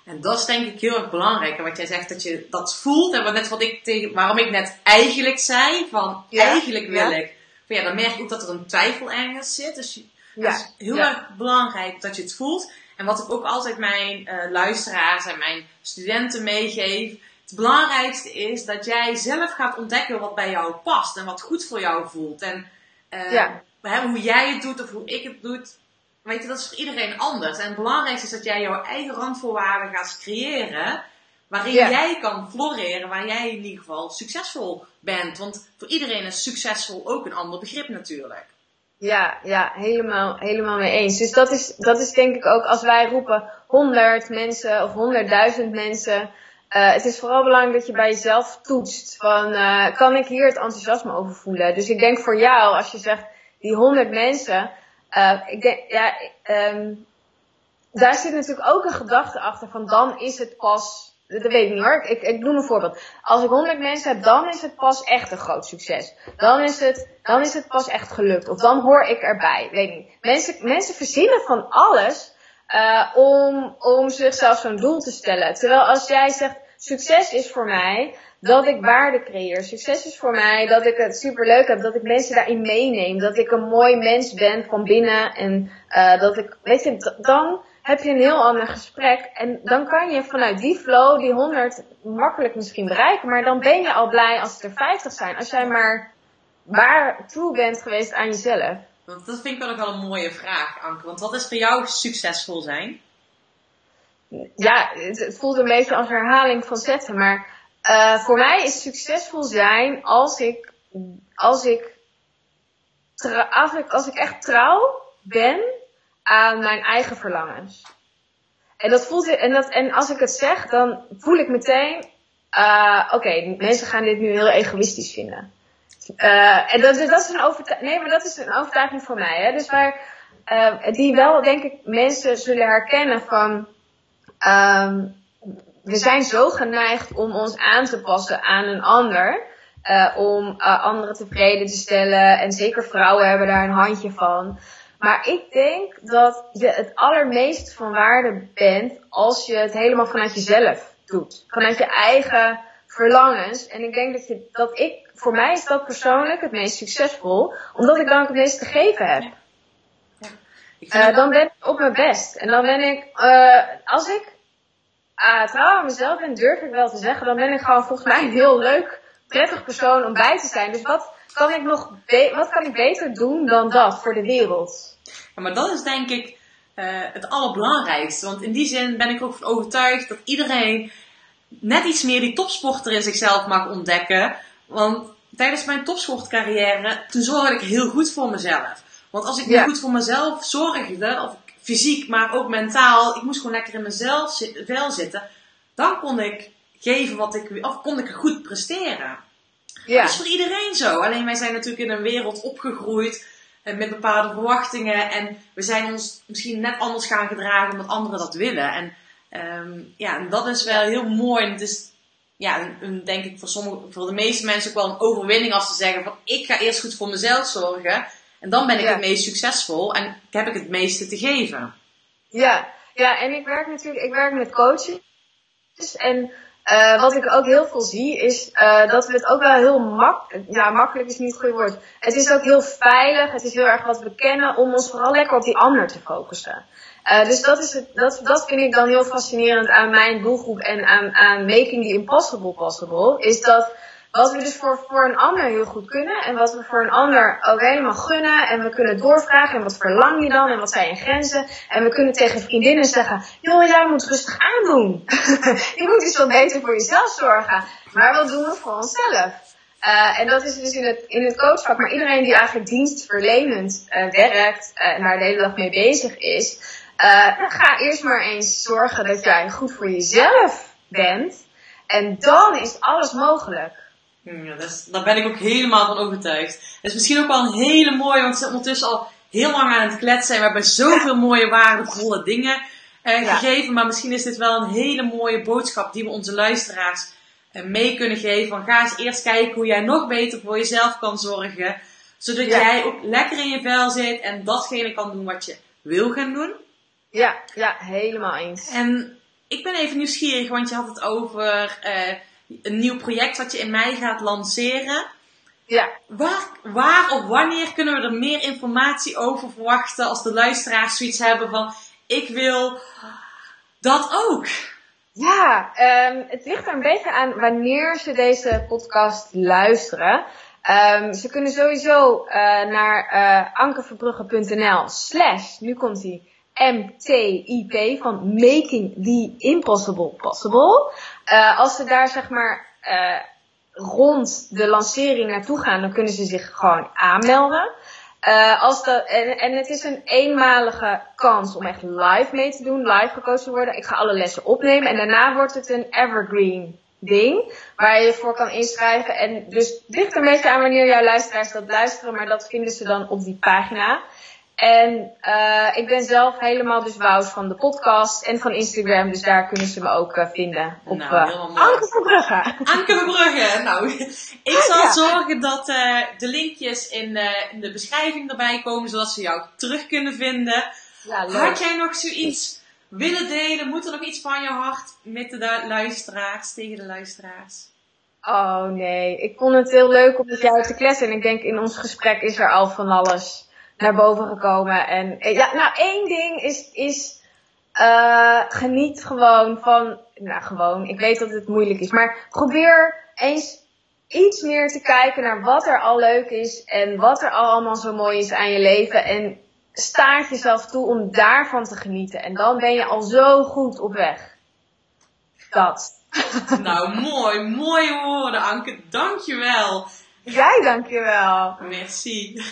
En dat is denk ik heel erg belangrijk. En wat jij zegt, dat je dat voelt. En wat net wat ik tegen, waarom ik net eigenlijk zei, van eigenlijk wil ik. Ja, dan merk ik ook dat er een twijfel ergens zit. Dus ja. het is heel erg belangrijk dat je het voelt. En wat ik ook altijd mijn uh, luisteraars en mijn studenten meegeef. Het belangrijkste is dat jij zelf gaat ontdekken wat bij jou past en wat goed voor jou voelt. En uh, ja. hè, hoe jij het doet of hoe ik het doe, weet je, dat is voor iedereen anders. En het belangrijkste is dat jij jouw eigen randvoorwaarden gaat creëren. Waarin jij kan floreren, waar jij in ieder geval succesvol bent. Want voor iedereen is succesvol ook een ander begrip natuurlijk. Ja, ja, helemaal, helemaal mee eens. Dus dat is, dat is denk ik ook als wij roepen 100 mensen of 100.000 mensen. Uh, het is vooral belangrijk dat je bij jezelf toetst van uh, kan ik hier het enthousiasme over voelen. Dus ik denk voor jou als je zegt die 100 mensen, uh, ik denk, ja, um, daar zit natuurlijk ook een gedachte achter van dan is het pas, dat weet ik niet hoor, ik, ik noem een voorbeeld. Als ik 100 mensen heb, dan is het pas echt een groot succes. Dan is het, dan is het pas echt gelukt. Of dan hoor ik erbij, weet niet. Mensen, mensen verzinnen van alles uh, om, om zichzelf zo'n doel te stellen. Terwijl als jij zegt, succes is voor mij dat ik waarde creëer. Succes is voor mij dat ik het super leuk heb, dat ik mensen daarin meeneem, dat ik een mooi mens ben van binnen en uh, dat ik, weet je, dan heb je een heel ander gesprek en dan kan je vanuit die flow die 100 makkelijk misschien bereiken, maar dan ben je al blij als het er 50 zijn. Als jij maar waar true bent geweest aan jezelf. Want dat vind ik wel nog wel een mooie vraag, Anke. Want wat is voor jou succesvol zijn? Ja, het, voelt een beetje als herhaling van zetten, maar uh, voor mij is succesvol zijn als ik, als ik, als ik, als ik echt trouw ben aan mijn eigen verlangens. En dat voelt, en dat, en als ik het zeg, dan voel ik meteen, uh, oké, mensen gaan dit nu heel egoïstisch vinden. Uh, en dat, dat is een overtuiging, nee, maar dat is een overtuiging voor mij, hè. Dus waar, uh, die wel, denk ik, mensen zullen herkennen van, um, we zijn zo geneigd om ons aan te passen aan een ander. uh, om anderen tevreden te stellen. En zeker vrouwen hebben daar een handje van. Maar ik denk dat je het allermeest van waarde bent als je het helemaal vanuit jezelf doet. Vanuit je eigen verlangens. En ik denk dat, je, dat ik, voor mij is dat persoonlijk het meest succesvol. Omdat ik dan ook het meest te geven heb. Ja. Uh, dan ben ik op mijn best. En dan ben ik, uh, als ik uh, trouw aan mezelf ben, durf ik wel te zeggen, dan ben ik gewoon volgens mij een heel leuk, prettig persoon om bij te zijn. Dus wat kan ik nog, wat kan ik beter doen dan dat voor de wereld? Ja, maar dat is denk ik het allerbelangrijkste. Want in die zin ben ik ook van overtuigd dat iedereen net iets meer die topsporter in zichzelf mag ontdekken. Want tijdens mijn topsportcarrière, toen zorgde ik heel goed voor mezelf. Want als ik niet goed voor mezelf zorgde, of fysiek, maar ook mentaal, ik moest gewoon lekker in mezelf wel zitten, dan kon ik geven wat ik, of kon ik goed presteren. Ja. Dat is voor iedereen zo. Alleen wij zijn natuurlijk in een wereld opgegroeid eh, met bepaalde verwachtingen en we zijn ons misschien net anders gaan gedragen omdat anderen dat willen. En um, ja, en dat is wel heel mooi. En het is, ja, een, denk ik voor, sommige, voor de meeste mensen ook wel een overwinning als ze zeggen van ik ga eerst goed voor mezelf zorgen. En dan ben ik het meest succesvol en heb ik het meeste te geven. Ja, ja en ik werk natuurlijk, ik werk met coaches. En uh, wat ik ook heel veel zie is uh, dat we het ook wel heel makkelijk, ja makkelijk is niet het goede woord. Het is ook heel veilig, het is heel erg wat we kennen om ons vooral lekker op die ander te focussen. Uh, dus dat, is het, dat, dat vind ik dan heel fascinerend aan mijn doelgroep en aan, aan Making the Impossible Possible. Is dat wat we dus voor, voor een ander heel goed kunnen en wat we voor een ander ook helemaal gunnen. En we kunnen doorvragen en wat verlang je dan en wat zijn je grenzen. En we kunnen tegen vriendinnen zeggen, joh jij moet rustig aandoen. je moet dus wat beter voor jezelf zorgen. Maar wat doen we voor onszelf? Uh, en dat is dus in het, in het coachvak. Maar iedereen die eigenlijk dienstverlenend uh, werkt en daar de hele dag mee bezig is. Uh, ga eerst maar eens zorgen dat jij goed voor jezelf bent. En dan is alles mogelijk. Ja, daar ben ik ook helemaal van overtuigd. Het is misschien ook wel een hele mooie, want ze zijn ondertussen al heel lang aan het kletsen. En we hebben zoveel mooie, waardevolle dingen uh, gegeven. Maar misschien is dit wel een hele mooie boodschap die we onze luisteraars uh, mee kunnen geven. Van ga eens eerst kijken hoe jij nog beter voor jezelf kan zorgen. Zodat jij ook lekker in je vel zit en datgene kan doen wat je wil gaan doen. Ja, ja, helemaal eens. En ik ben even nieuwsgierig, want je had het over uh, een nieuw project wat je in mei gaat lanceren. Ja. Waar, waar of wanneer kunnen we er meer informatie over verwachten als de luisteraars zoiets hebben van ik wil dat ook? Ja, um, het ligt er een beetje aan wanneer ze deze podcast luisteren. Um, ze kunnen sowieso uh, naar uh, ankerverbrugge.nl slash, nu komt hij, MTIP van Making the Impossible Possible. Uh, als ze daar zeg maar uh, rond de lancering naartoe gaan, dan kunnen ze zich gewoon aanmelden. Uh, als dat, en, en het is een eenmalige kans om echt live mee te doen, live gecoacht te worden. Ik ga alle lessen opnemen en daarna wordt het een evergreen ding waar je voor kan inschrijven. En dus ligt een beetje aan wanneer jouw luisteraars dat luisteren, maar dat vinden ze dan op die pagina. En uh, ik ben zelf helemaal dus Wout van de podcast en van Instagram. Dus daar kunnen ze me ook uh, vinden. Op nou, uh, Anke Verbrugge. Anke Verbrugge. Nou, ik zal ja. zorgen dat de linkjes in, in, de beschrijving erbij komen. Zodat ze jou terug kunnen vinden. Ja, Had jij nog zoiets willen delen? Moet er nog iets van je hart met de luisteraars, tegen de luisteraars? Oh nee, ik vond het heel leuk om met jou te kletsen. En ik denk in ons gesprek is er al van alles naar boven gekomen. En eh, ja, nou één ding is, is uh, geniet gewoon van, nou gewoon, ik weet dat het moeilijk is, maar probeer eens iets meer te kijken naar wat er al leuk is en wat er al allemaal zo mooi is aan je leven. En staart jezelf toe om daarvan te genieten. En dan ben je al zo goed op weg. Dat. Nou, mooi, mooie woorden, Anke. Dankjewel. Jij dankjewel. Merci.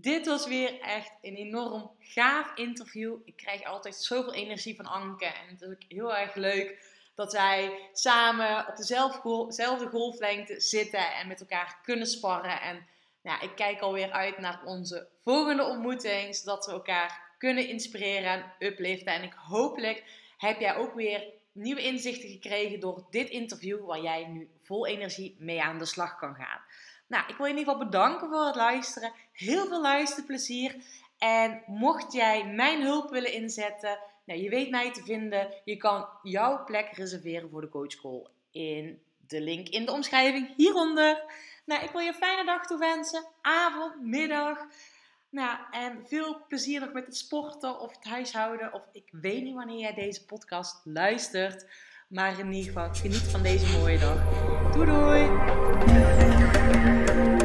Dit was weer echt een enorm gaaf interview. Ik krijg altijd zoveel energie van Anke. En het is ook heel erg leuk dat wij samen op dezelfde golflengte zitten en met elkaar kunnen sparren. En ja, ik kijk alweer uit naar onze volgende ontmoeting, zodat we elkaar kunnen inspireren en upliften. En ik hopelijk heb jij ook weer nieuwe inzichten gekregen door dit interview, waar jij nu vol energie mee aan de slag kan gaan. Nou, ik wil je in ieder geval bedanken voor het luisteren. Heel veel luisterplezier. En mocht jij mijn hulp willen inzetten, nou, je weet mij te vinden. Je kan jouw plek reserveren voor de coachcall in de link in de omschrijving hieronder. Nou, ik wil je een fijne dag toewensen. Avond, middag. Nou, en veel plezier nog met het sporten of het huishouden. Of ik weet niet wanneer jij deze podcast luistert. Maar in ieder geval, geniet van deze mooie dag. Doei doei! Thank you.